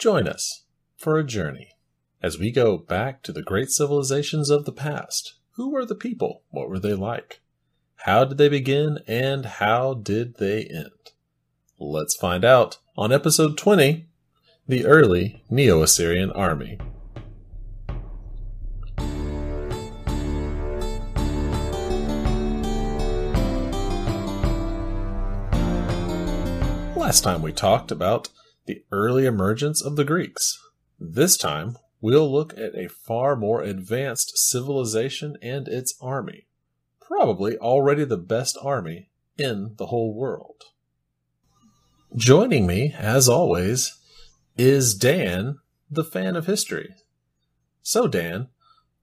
Join us for a journey as we go back to the great civilizations of the past. Who were the people? What were they like? How did they begin and how did they end? Let's find out on episode 20 The Early Neo Assyrian Army. Last time we talked about the early emergence of the Greeks. This time we'll look at a far more advanced civilization and its army. Probably already the best army in the whole world. Joining me, as always, is Dan, the fan of history. So, Dan,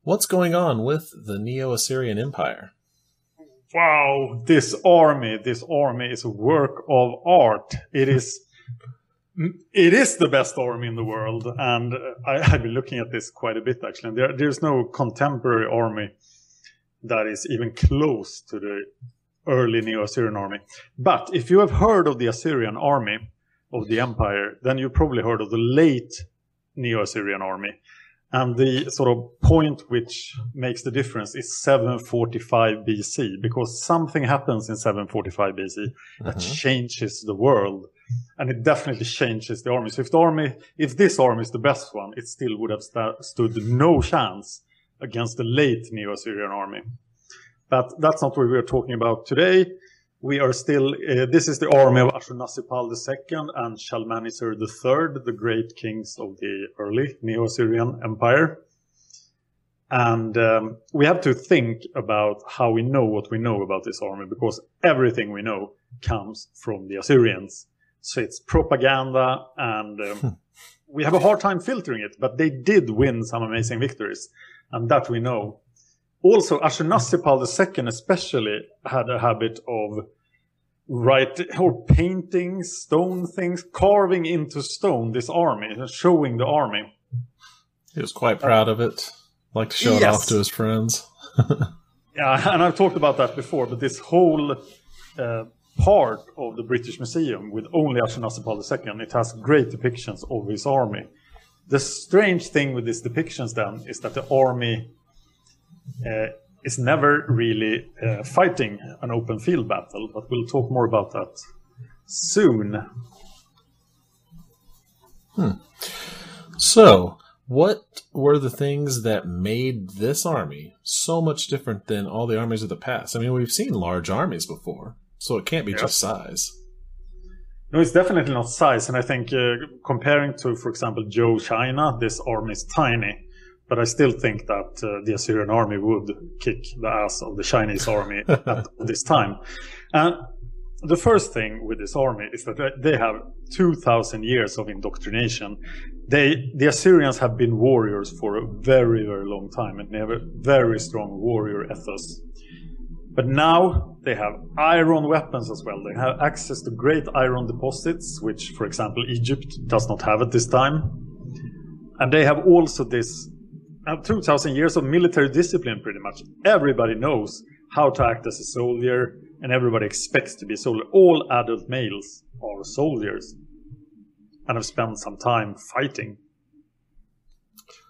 what's going on with the Neo Assyrian Empire? Wow, this army, this army is a work of art. It is. It is the best army in the world, and I, have been looking at this quite a bit actually. There, there's no contemporary army that is even close to the early Neo-Assyrian army. But if you have heard of the Assyrian army of the empire, then you probably heard of the late Neo-Assyrian army. And the sort of point which makes the difference is 745 BC, because something happens in 745 BC that mm-hmm. changes the world. And it definitely changes the army. So if the army, if this army is the best one, it still would have st- stood no chance against the late Neo-Assyrian army. But that's not what we are talking about today. We are still, uh, this is the army of Ashurnasirpal II and Shalmaneser III, the great kings of the early Neo-Assyrian Empire. And um, we have to think about how we know what we know about this army because everything we know comes from the Assyrians. So it's propaganda and um, hmm. we have a hard time filtering it, but they did win some amazing victories. And that we know also Ashurnasirpal II especially had a habit of write or painting stone things, carving into stone this army, showing the army. He was quite proud of it. Like to show yes. it off to his friends. yeah, and I've talked about that before, but this whole uh, part of the British Museum with only Ashurnasirpal II, it has great depictions of his army. The strange thing with these depictions then is that the army uh, is never really uh, fighting an open field battle, but we'll talk more about that soon. Hmm. So, what were the things that made this army so much different than all the armies of the past? I mean, we've seen large armies before, so it can't be just size. No, it's definitely not size. And I think uh, comparing to, for example, Zhou China, this army is tiny. But I still think that uh, the Assyrian army would kick the ass of the Chinese army at this time. And the first thing with this army is that they have 2,000 years of indoctrination. They, the Assyrians have been warriors for a very, very long time, and they have a very strong warrior ethos. But now they have iron weapons as well. They have access to great iron deposits, which, for example, Egypt does not have at this time. And they have also this uh, 2000 years of military discipline, pretty much. Everybody knows how to act as a soldier, and everybody expects to be a soldier. All adult males are soldiers and have spent some time fighting.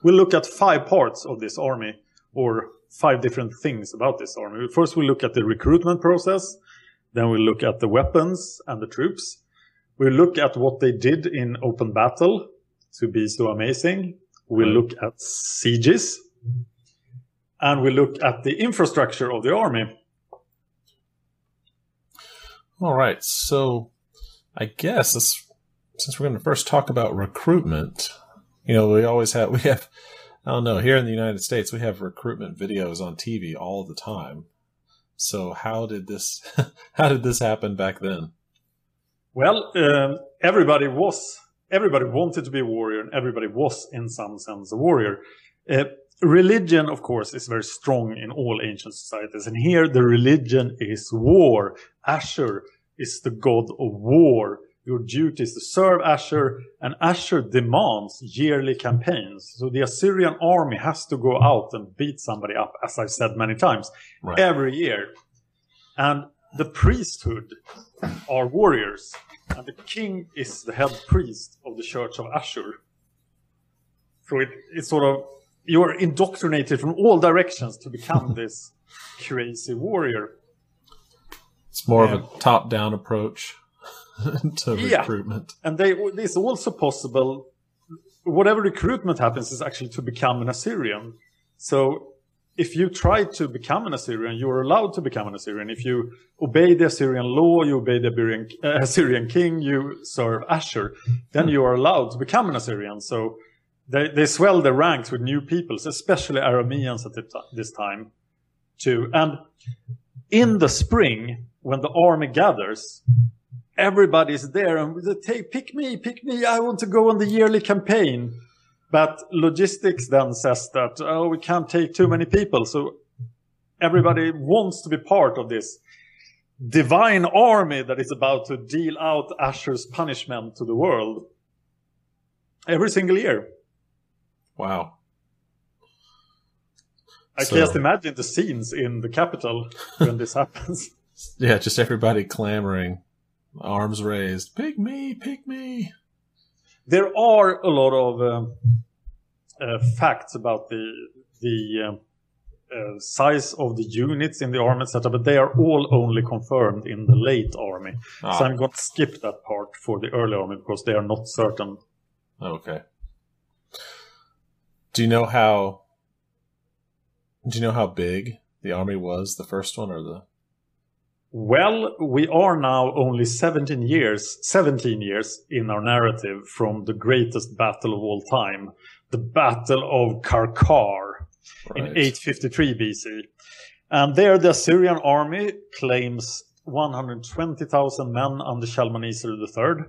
We'll look at five parts of this army, or five different things about this army. First, we'll look at the recruitment process. Then we'll look at the weapons and the troops. We'll look at what they did in open battle to be so amazing. We look at sieges. And we look at the infrastructure of the army. All right. So I guess this, since we're going to first talk about recruitment, you know, we always have, we have, I don't know, here in the United States, we have recruitment videos on TV all the time. So how did this, how did this happen back then? Well, um, everybody was, everybody wanted to be a warrior and everybody was in some sense a warrior. Uh, religion, of course, is very strong in all ancient societies. And here the religion is war. Ashur is the god of war. Your duty is to serve Ashur, and Ashur demands yearly campaigns. So the Assyrian army has to go out and beat somebody up, as I've said many times, Right. every year. And the priesthood are warriors, and the king is the head priest of the church of Ashur. So it, it's sort of you're indoctrinated from all directions to become this crazy warrior. It's more Yeah. of a top down approach to Yeah. recruitment. And they it's also possible whatever recruitment happens is actually to become an Assyrian. So if you try to become an Assyrian, you're allowed to become an Assyrian. If you obey the Assyrian law, you obey the Assyrian, uh, Assyrian king, you serve Ashur, then you are allowed to become an Assyrian. So they, they swell the ranks with new peoples, especially Arameans at this time, too. And in the spring, when the army gathers, everybody's there and they take, pick me, pick me. I want to go on the yearly campaign. But logistics then says that, oh, we can't take too many people. So everybody wants to be part of this divine army that is about to deal out Ashur's punishment to the world every single year. Wow. I So- can't imagine the scenes in the capital when this happens. Yeah, just everybody clamoring, arms raised. Pick me, pick me. There are a lot of um, uh, facts about the the um, uh, size of the units in the army, etc., but they are all only confirmed in the late army. So Ah, I'm going to skip that part for the early army because they are not certain. okay. Do you know how? Do you know how big the army was? The first one or the? Well, we are now only 17 years, 17 years in our narrative from the greatest battle of all time, the Battle of Karkar in 853 BC. And there the Assyrian army claims 120,000 men under Shalmaneser III.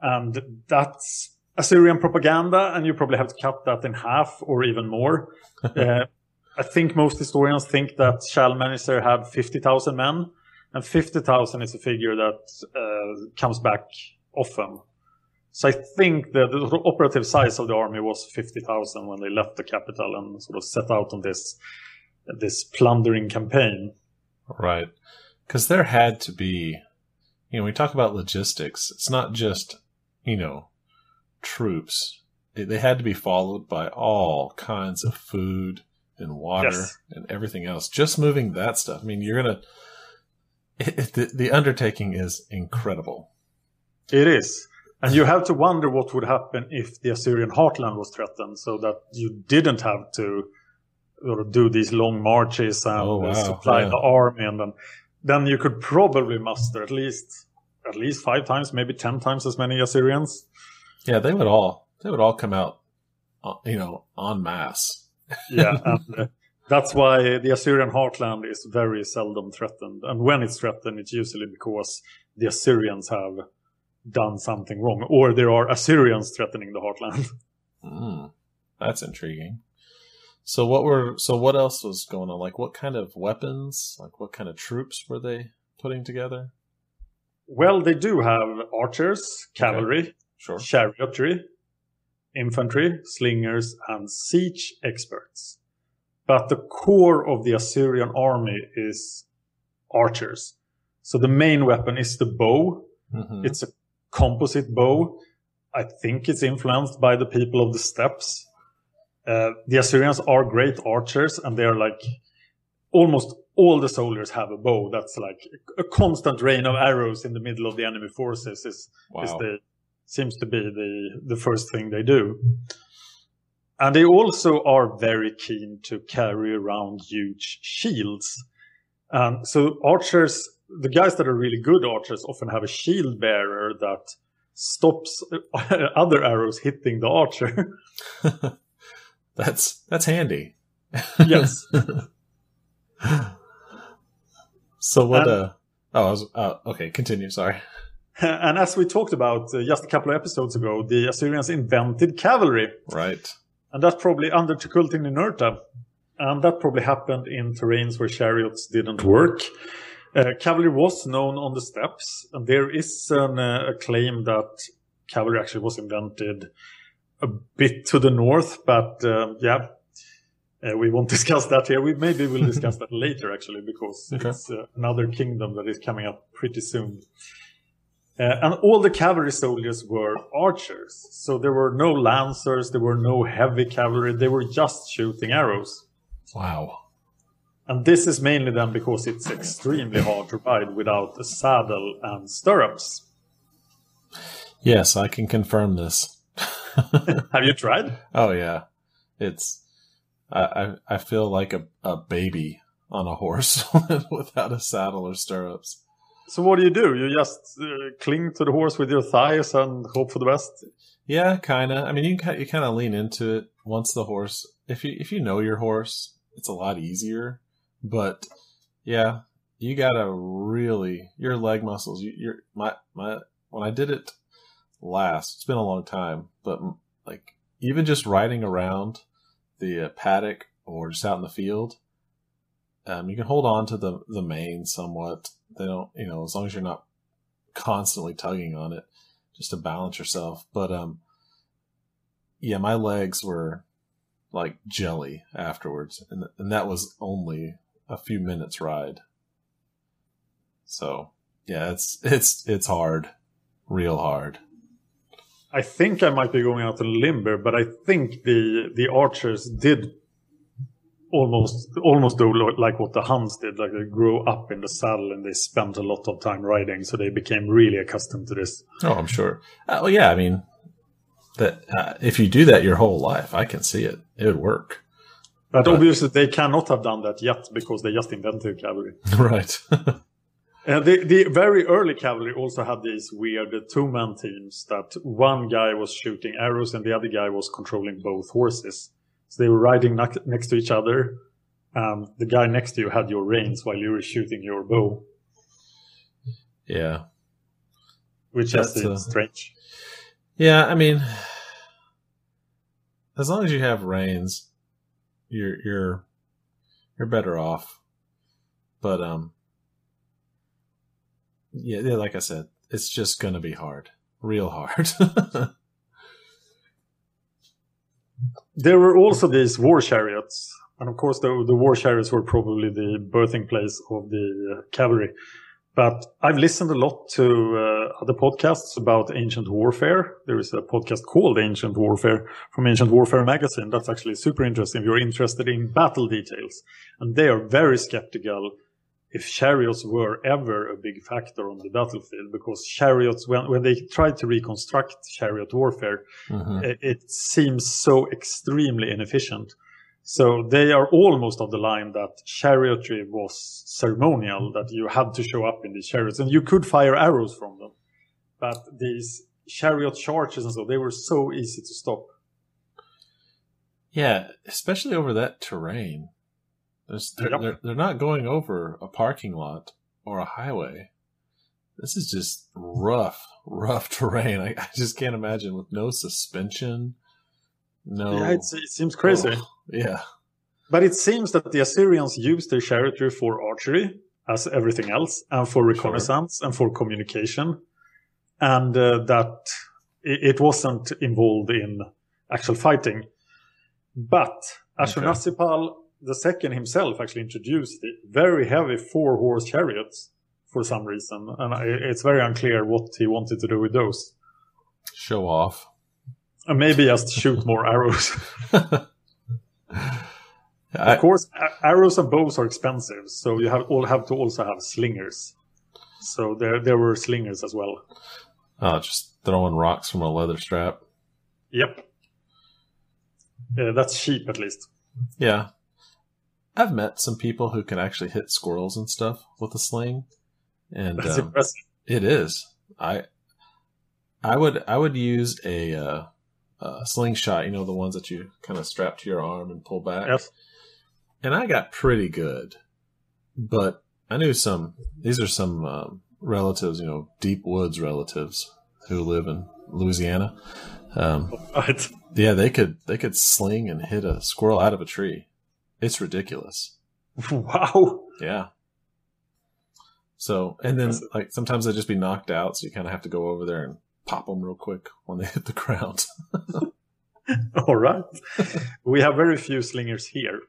And that's Assyrian propaganda, and you probably have to cut that in half or even more. uh, I think most historians think that Shalmaneser had 50,000 men, and 50,000 is a figure that uh, comes back often. So I think that the operative size of the army was 50,000 when they left the capital and sort of set out on this this plundering campaign. Right. Because there had to be, you know, we talk about logistics. It's not just, you know, troops. They- They had to be followed by all kinds of food and water Yes. and everything else. Just moving that stuff. I mean, you're going to, the, the undertaking is incredible. It is. And you have to wonder what would happen if the Assyrian heartland was threatened so that you didn't have to do these long marches and Oh, wow. supply Yeah. the army and then then you could probably muster at least at least five times, maybe ten times as many Assyrians. Yeah, they would all, they would all come out, uh, you know, en masse. Yeah, and uh, that's why the Assyrian heartland is very seldom threatened. And when it's threatened, it's usually because the Assyrians have done something wrong, or there are Assyrians threatening the heartland. Mm, that's intriguing. So what were so what else was going on? Like what kind of weapons? Like what kind of troops were they putting together? Well, they do have archers, cavalry, Sure. chariotry, infantry, slingers, and siege experts. But the core of the Assyrian army is archers. So the main weapon is the bow. Mhm. It's a composite bow. I think it's influenced by the people of the steppes. Uh, the Assyrians are great archers, and they're like almost all the soldiers have a bow. That's like a constant rain of arrows in the middle of the enemy forces. Is is the seems to be the the first thing they do. And they also are very keen to carry around huge shields. Um, so archers, the guys that are really good archers, often have a shield bearer that stops other arrows hitting the archer. That's that's handy. yes. So what? And- uh oh, was uh, okay. Continue. Sorry. And as we talked about uh, just a couple of episodes ago, the Assyrians invented cavalry. Right. And that's probably under Tukulti Ninurta. And that probably happened in terrains where chariots didn't work. Uh, cavalry was known on the steppes, and there is an, uh, a claim that cavalry actually was invented a bit to the north, but uh, yeah, we won't discuss that here. We maybe we'll discuss that later, actually, because Okay. it's uh, another kingdom that is coming up pretty soon. Uh, and all the cavalry soldiers were archers. So there were no lancers, there were no heavy cavalry, they were just shooting arrows. Wow. And this is mainly then because it's extremely hard to ride without a saddle and stirrups. Yes, I can confirm this. Have you tried? Oh yeah, it's I I, I feel like a, a baby on a horse without a saddle or stirrups. So what do you do? You just uh, cling to the horse with your thighs and hope for the best? Yeah, kind of. I mean, you can, you kind of lean into it once the horse. If you if you know your horse, it's a lot easier. But yeah, you gotta really your leg muscles. You, your my my when I did it last, it's been a long time, but like even just riding around the uh, paddock or just out in the field, um, you can hold on to the the mane somewhat. They don't, you know, as long as you're not constantly tugging on it just to balance yourself. But um, yeah, my legs were like jelly afterwards, and and that was only a few minutes ride. So yeah, it's it's it's hard, real hard. I think I might be going out on a limb but I think the the archers did almost almost do like what the Huns did, like they grew up in the saddle and they spent a lot of time riding, so they became really accustomed to this. Oh, I'm sure. Uh, well, yeah, I mean that uh, if you do that your whole life, I can see it. It would work, But Right. obviously they cannot have done that yet because they just invented cavalry. right? And the, the very early cavalry also had these weird two-man teams that one guy was shooting arrows and the other guy was controlling both horses. So they were riding next to each other. and the guy next to you had your reins while you were shooting your bow, yeah, which That's, is uh, strange. yeah. I mean, as long as you have reins, you're you're you're better off. But um, yeah, yeah, like I said, it's just gonna be hard, real hard. There were also these war chariots. And of course, the, the war chariots were probably the birthing place of the uh, cavalry. But I've listened a lot to uh, other podcasts about ancient warfare. There is a podcast called Ancient Warfare from Ancient Warfare magazine. That's actually super interesting if you're interested in battle details. And they are very skeptical if chariots were ever a big factor on the battlefield because chariots, when, when they tried to reconstruct chariot warfare, Mhm. it, it seems so extremely inefficient. So they are almost of the line that chariotry was ceremonial, that you had to show up in these chariots and you could fire arrows from them. But these chariot charges and so, they were so easy to stop. Yeah, especially over that terrain. There's, they're, Yep. they're, they're not going over a parking lot or a highway. This is just rough, rough terrain. I, I just can't imagine with no suspension. No. Yeah, it's, it seems crazy. Oh, yeah. But it seems that the Assyrians used their chariotry for archery, as everything else, and for reconnaissance and for communication, and uh, that it, it wasn't involved in actual fighting. But Ashurnasirpal II himself actually introduced the very heavy four horse chariots for some reason, and I- it's very unclear what he wanted to do with those. Show off. And maybe just shoot more arrows. I, Of course, arrows and bows are expensive, so you have all have to also have slingers. So there there were slingers as well. oh, just throwing rocks from a leather strap. Yep. Uh, that's cheap at least. Yeah. I've met some people who can actually hit squirrels and stuff with a sling. And That's um, impressive. it is. I I would I would use a uh, uh, slingshot, you know, the ones that you kind of strap to your arm and pull back. Yes. And I got pretty good. But I knew some these are some um, relatives, you know, deep woods relatives who live in Louisiana. Um, yeah, they could they could sling and hit a squirrel out of a tree. It's ridiculous. Wow. Yeah. So, and then like sometimes they just be knocked out, so you kind of have to go over there and pop them real quick when they hit the ground. All right. we have very few slingers here.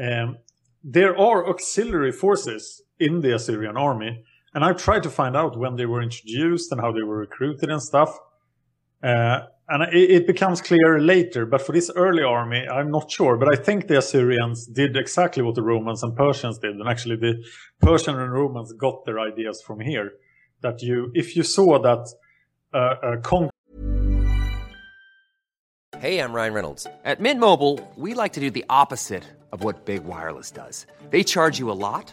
Um, there are auxiliary forces in the Assyrian army, and I've tried to find out when they were introduced and how they were recruited and stuff. Uh, and it, becomes clear later, but for this early army, I'm not sure. But I think the Assyrians did exactly what the Romans and Persians did, and actually the Persian and Romans got their ideas from here. That you, if you saw that uh, a con- Hey, I'm Ryan Reynolds. At Mint Mobile, we like to do the opposite of what Big Wireless does. They charge you a lot,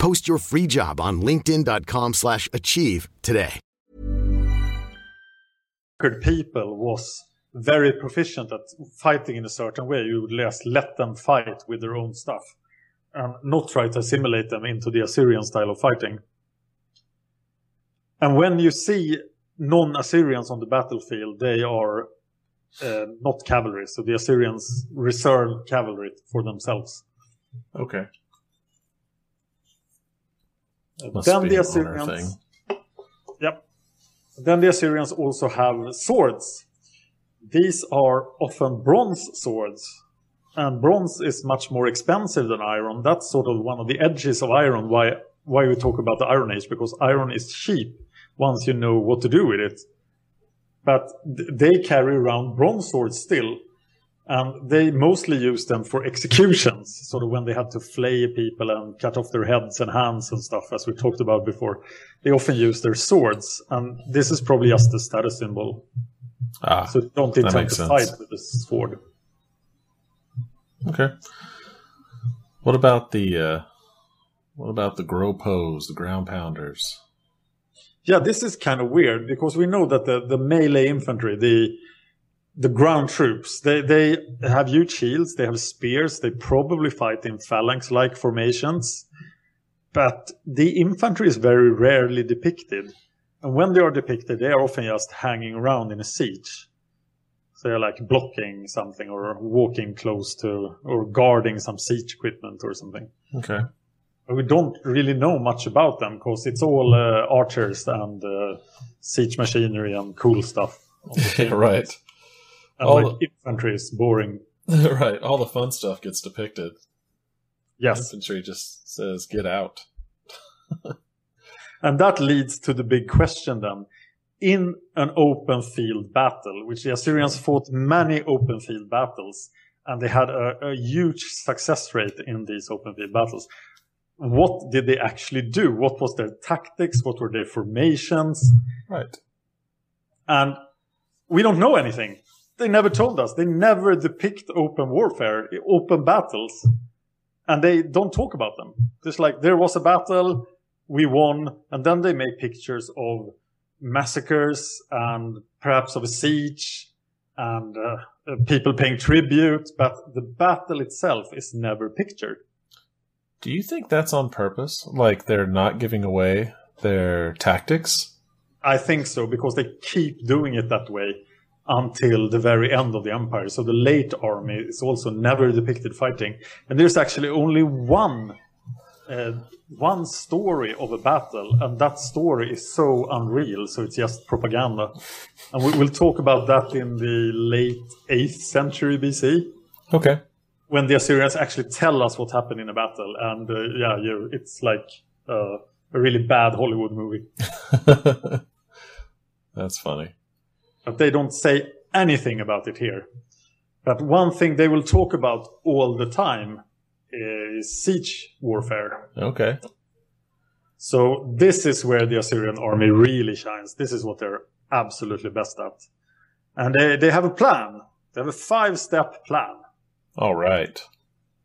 Post your free job on linkedin.com/achieve slash achieve today. conquered people was very proficient at fighting in a certain way. You would just let them fight with their own stuff and not try to assimilate them into the Assyrian style of fighting. And when you see non Assyrians on the battlefield, they are uh, not cavalry. So the Assyrians reserve cavalry for themselves. Okay. Then the Assyrians. thing. Yep. Then the Assyrians also have swords. These are often bronze swords. And bronze is much more expensive than iron. That's sort of one of the edges of iron, why, why we talk about the Iron Age, because iron is cheap once you know what to do with it. But th- they carry around bronze swords still. And they mostly use them for executions, sort of when they had to flay people and cut off their heads and hands and stuff, as we talked about before. They often use their swords, and this is probably just a status symbol. Ah, So don't intend to sense. fight with the sword. Okay. What about the uh, what about the gropos, the ground pounders? Yeah, this is kind of weird because we know that the, the melee infantry, the the ground troops, they, they have huge shields, they have spears, they probably fight in phalanx like formations. But the infantry is very rarely depicted. And when they are depicted, they are often just hanging around in a siege. So they're like blocking something or walking close to or guarding some siege equipment or something. Okay. But we don't really know much about them because it's all uh, archers and uh, siege machinery and cool stuff. Right. And All like infantry is boring. right. All the fun stuff gets depicted. Yes. Infantry just says, get out. And that leads to the big question then. In an open field battle, which the Assyrians mm-hmm. fought many open field battles, and they had a, a huge success rate in these open field battles. What did they actually do? What was their tactics? What were their formations? Right. And we don't know anything. They never told us. They never depict open warfare, open battles. And they don't talk about them. Just like there was a battle, we won, and then they make pictures of massacres and perhaps of a siege and uh, uh, people paying tribute, but the battle itself is never pictured. Do you think that's on purpose? Like they're not giving away their tactics? I think so because they keep doing it that way until the very end of the empire. So the late army is also never depicted fighting, and there's actually only one uh, one story of a battle, and that story is so unreal. So it's just propaganda, and we, we'll talk about that in the late eighth century BC Okay. when the Assyrians actually tell us what happened in a battle, and uh, yeah, you, it's like uh, a really bad Hollywood movie. That's funny. But they don't say anything about it here. But one thing they will talk about all the time is siege warfare. Okay. So this is where the Assyrian army really shines. This is what they're absolutely best at. And they, they have a plan. They have a five step plan. All right.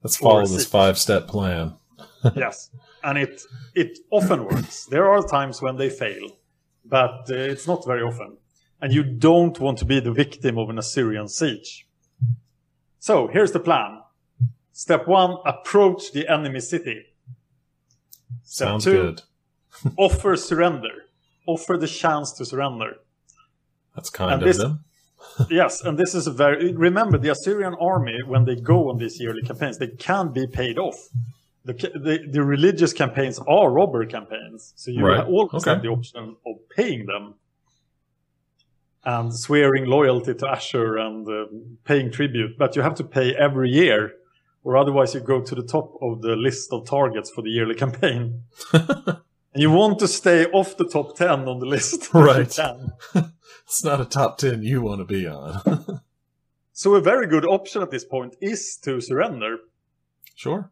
Let's follow this five step plan. yes. And it, it often works. There are times when they fail, but uh, it's not very often. And you don't want to be the victim of an Assyrian siege. So here's the plan. Step one, approach the enemy city. Step Sounds two, good. offer surrender. Offer the chance to surrender. That's kind and of this- them. yes, and this is a very remember the Assyrian army when they go on these yearly campaigns, they can be paid off. The, the, the religious campaigns are robber campaigns, so you Right, always okay. have the option of paying them and swearing loyalty to Ashur and uh, paying tribute, but you have to pay every year, or otherwise you go to the top of the list of targets for the yearly campaign. and you want to stay off the top ten on the list, Right. It's not a top 10 you want to be on. So a very good option at this point is to surrender. sure.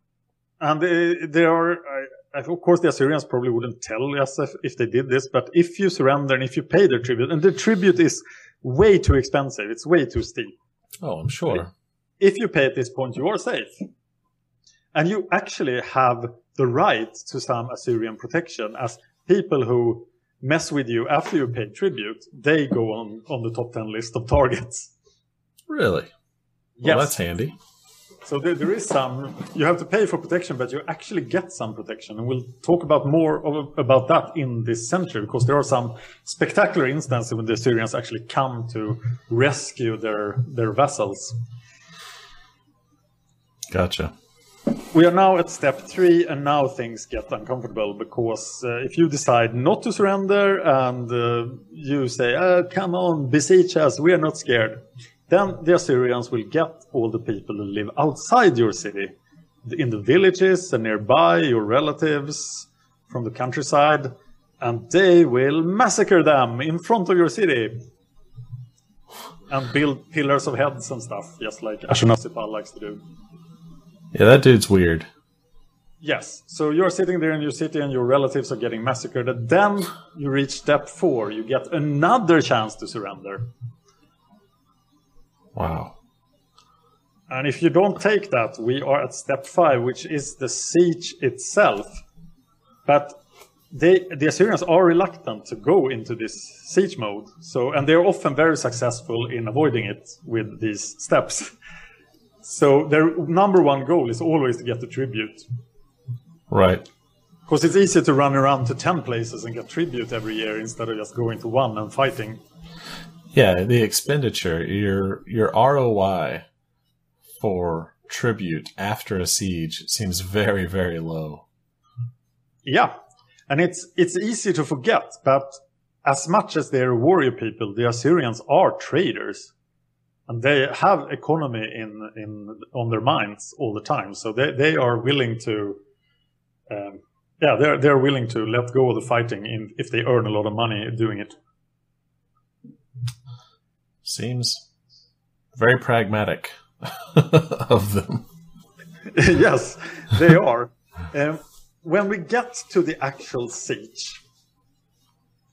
And uh, there are, I- of course, the Assyrians probably wouldn't tell us if, they did this, but if you surrender and if you pay their tribute, and the tribute is way too expensive, it's way too steep. Oh, I'm sure. If you pay at this point, you are safe. And you actually have the right to some Assyrian protection as people who mess with you after you pay tribute, they go on, on the top 10 list of targets. Really? Yes. That's handy. So there, there is some. You have to pay for protection, but you actually get some protection, and we'll talk about more of, about that in this century because there are some spectacular instances when the Assyrians actually come to rescue their their vessels. Gotcha. We are now at step three, and now things get uncomfortable because uh, if you decide not to surrender and uh, you say, uh, "Come on, besiege us, we are not scared," then the Assyrians will get all the people who live outside your city, in the villages and nearby, your relatives from the countryside, and they will massacre them in front of your city and build pillars of heads and stuff, just like Ashurnasirpal likes to do. Yeah, that dude's weird. Yes. So you're sitting there in your city and your relatives are getting massacred. And then you reach step four. You get another chance to surrender. Wow. And if you don't take that, we are at step five, which is the siege itself. But they, the Assyrians are reluctant to go into this siege mode. So, and they're often very successful in avoiding it with these steps. So their number one goal is always to get the tribute. Right. Because it's easier to run around to 10 places and get tribute every year instead of just going to one and fighting. Yeah, the expenditure, your your ROI for tribute after a siege seems very, very low. Yeah, and it's it's easy to forget, but as much as they're warrior people, the Assyrians are traders, and they have economy in in on their minds all the time. So they they are willing to, um, yeah, they're they're willing to let go of the fighting in, if they earn a lot of money doing it. Seems very pragmatic of them. yes, they are. Um, when we get to the actual siege,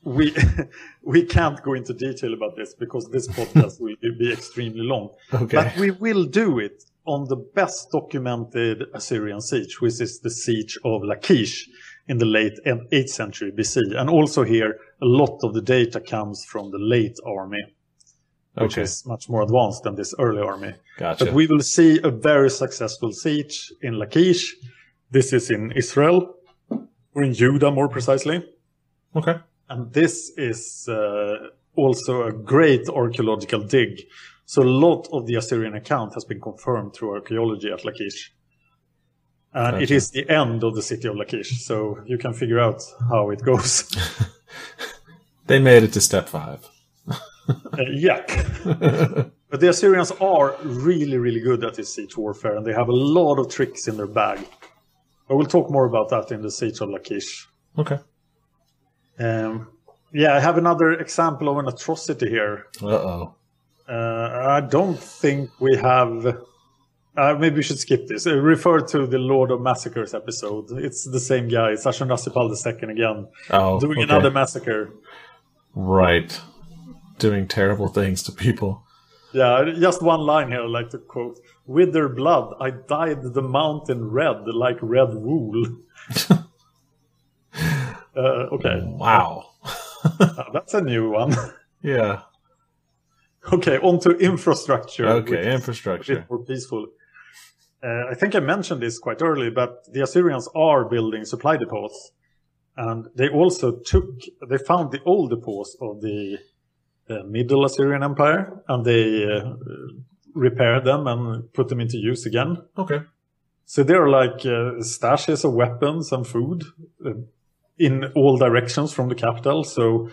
we we can't go into detail about this because this podcast will be extremely long. Okay. But we will do it on the best documented Assyrian siege, which is the siege of Lachish in the late 8th century BC. And also here, a lot of the data comes from the late army, which Okay. is much more advanced than this early army. Gotcha. But we will see a very successful siege in Lachish. This is in Israel, or in Judah more precisely. Okay. And this is uh, also a great archaeological dig. So a lot of the Assyrian account has been confirmed through archaeology at Lachish. And it Gotcha. is the end of the city of Lachish, so you can figure out how it goes. They made it to step five. Uh, yeah. but the Assyrians are really, really good at this siege warfare, and they have a lot of tricks in their bag. I will talk more about that in the siege of Lachish. Okay. Um, yeah, I have another example of an atrocity here. Uh oh. Uh, I don't think we have. Uh, maybe we should skip this. Uh, refer to the Lord of Massacres episode. It's the same guy. It's Ashurnasirpal II again, Oh, doing okay. another massacre. Right. Doing terrible things to people. Yeah, just one line here I'd like to quote. With their blood, I dyed the mountain red like red wool. uh, okay, Wow. Uh, that's a new one. Yeah. okay, on to infrastructure. Okay. is a Infrastructure. bit more peaceful. Uh, I think I mentioned this quite early, but the Assyrians are building supply depots. And they also took, they found the old depots of the Middle Assyrian Empire and they uh, repaired them and put them into use again. Okay. So they're like uh, stashes of weapons and food uh, in all directions from the capital. So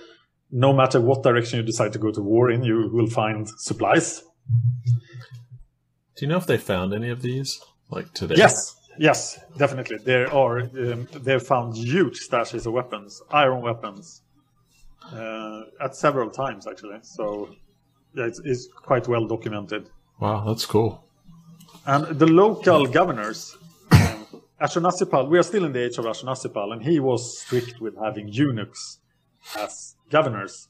no matter what direction you decide to go to war in, you will find supplies. Do you know if they found any of these like today? Yes, yes, definitely. There are um, they've found huge stashes of weapons, iron weapons, uh, at several times actually. So yeah, it's, it's quite well documented. Wow, that's cool. And the local governors, um, Ashurnasirpal, we are still in the age of Ashurnasirpal, and he was strict with having eunuchs as governors,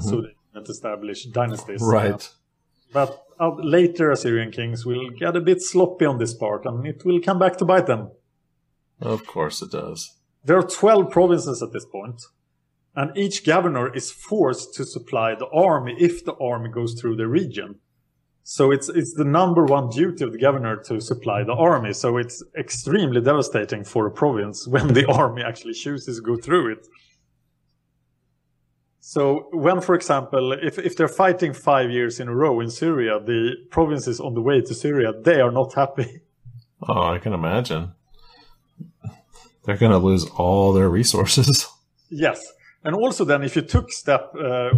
so they didn't establish dynasties. Right. But uh, later Assyrian kings will get a bit sloppy on this part, and it will come back to bite them. Of course it does. There are 12 provinces at this point, and each governor is forced to supply the army if the army goes through the region. So it's it's the number one duty of the governor to supply the army. So it's extremely devastating for a province when the army actually chooses to go through it. So when, for example, if, if they're fighting five years in a row in Syria, the provinces on the way to Syria, they are not happy. Oh, I can imagine. They're going to lose all their resources. Yes. And also then if you took step uh,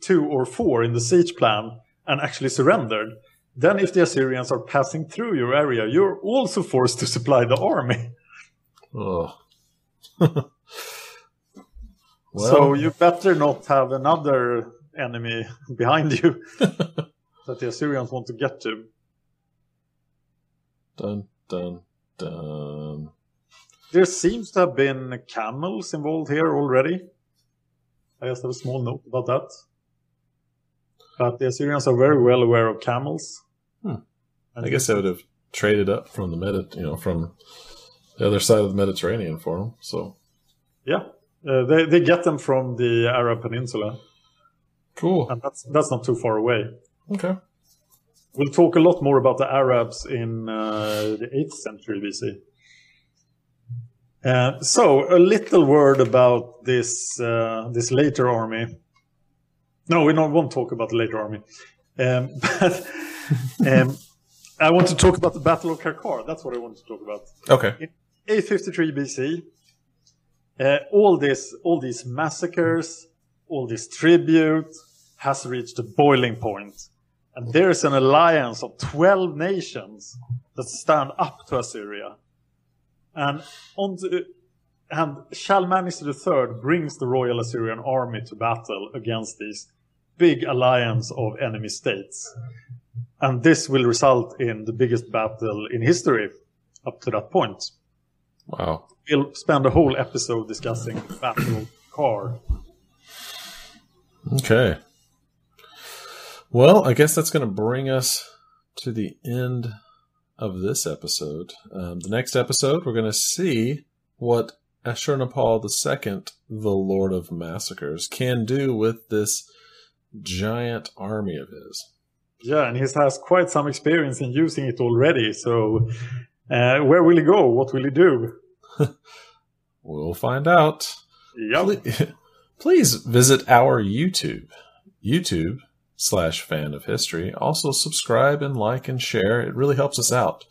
two or four in the siege plan and actually surrendered, then if the Assyrians are passing through your area, you're also forced to supply the army. Ugh. well, so you better not have another enemy behind you that the Assyrians want to get to. dun dun dun. There seems to have been camels involved here already. I just have a small note about that. But the Assyrians are very well aware of camels. Hmm. And I guess they would have traded up from the Medi- you know, from the other side of the Mediterranean for them. So Yeah, uh, they they get them from the Arab Peninsula, cool. and that's that's not too far away. Okay. We'll talk a lot more about the Arabs in uh, the 8th century BC. Uh, so a little word about this uh, this later army. No, we don't won't talk about the later army. Um, but um, I want to talk about the Battle of Karkar. That's what I want to talk about. Okay. 853 BC. Uh, all this, all these massacres, all this tribute has reached a boiling point, and there's an alliance of 12 nations that stand up to Assyria. And on the, and Shalmaneser III brings the royal Assyrian army to battle against these big alliance of enemy states. And this will result in the biggest battle in history up to that point. Wow. We'll spend a whole episode discussing the Battle of Car. Okay. Well, I guess that's going to bring us to the end of this episode. Um, the next episode, we're going to see what Ashurnasirpal II, the Lord of Massacres, can do with this giant army of his. Yeah, and he has quite some experience in using it already. So, uh, where will he go? What will he do? We'll find out. Yep. Please, please visit our YouTube, YouTube slash fan of history. Also, subscribe and like and share. It really helps us out.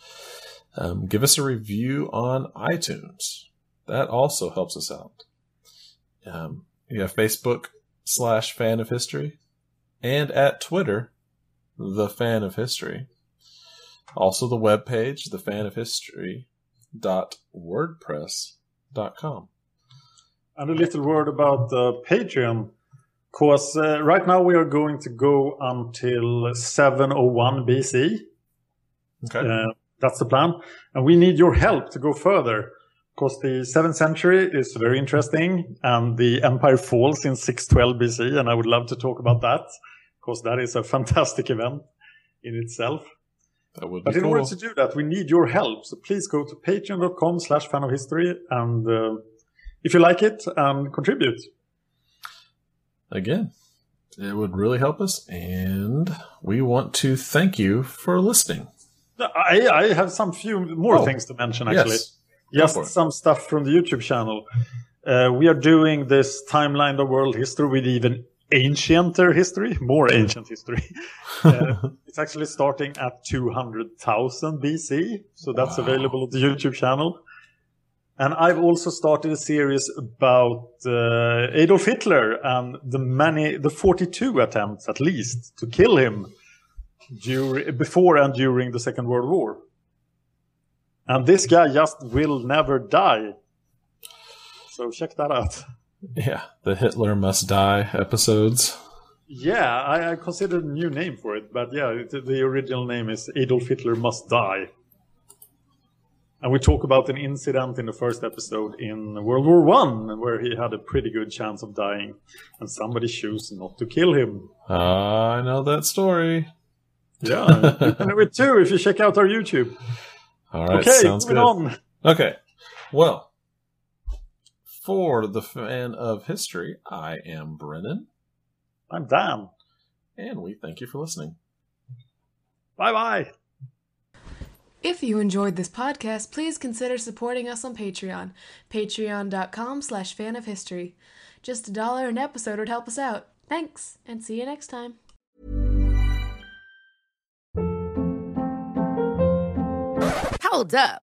Um, give us a review on iTunes. That also helps us out. Um, you have Facebook slash fan of history and at Twitter, the fan of history. Also, the webpage, the fan of history dot wordpress.com. And a little word about uh, Patreon. Because uh, right now we are going to go until 701 BC. Okay. Uh, that's the plan. And we need your help to go further. Because the 7th century is very interesting and the empire falls in 612 BC. And I would love to talk about that because that is a fantastic event in itself. That would be But in cool. order to do that, we need your help. So please go to patreon.com slash fan of history and uh, if you like it, um, contribute. Again, it would really help us. And we want to thank you for listening. I, I have some few more Oh, things to mention actually. Yes. Just some stuff from the YouTube channel. Uh, we are doing this timeline of world history with even ancienter history, more ancient history. uh, it's actually starting at 200,000 BC, so that's Wow. available on the YouTube channel. And I've also started a series about uh, Adolf Hitler and the many, the 42 attempts at least to kill him during, before and during the Second World War. And this guy just will never die. So check that out. Yeah, the Hitler Must Die episodes. Yeah, I, I considered a new name for it, but yeah, it, the original name is Adolf Hitler Must Die. And we talk about an incident in the first episode in World War One, where he had a pretty good chance of dying, and somebody chose not to kill him. Ah, I know that story. Yeah, you can do it too if you check out our YouTube. All right, okay, sounds moving good. on. Okay, well, for the fan of history, I am Brennan, I'm Dan. and we thank you for listening. Bye bye. If you enjoyed this podcast, please consider supporting us on Patreon. Patreon.com slash fan of history. Just a dollar an episode would help us out. Thanks, and see you next time. Hold up.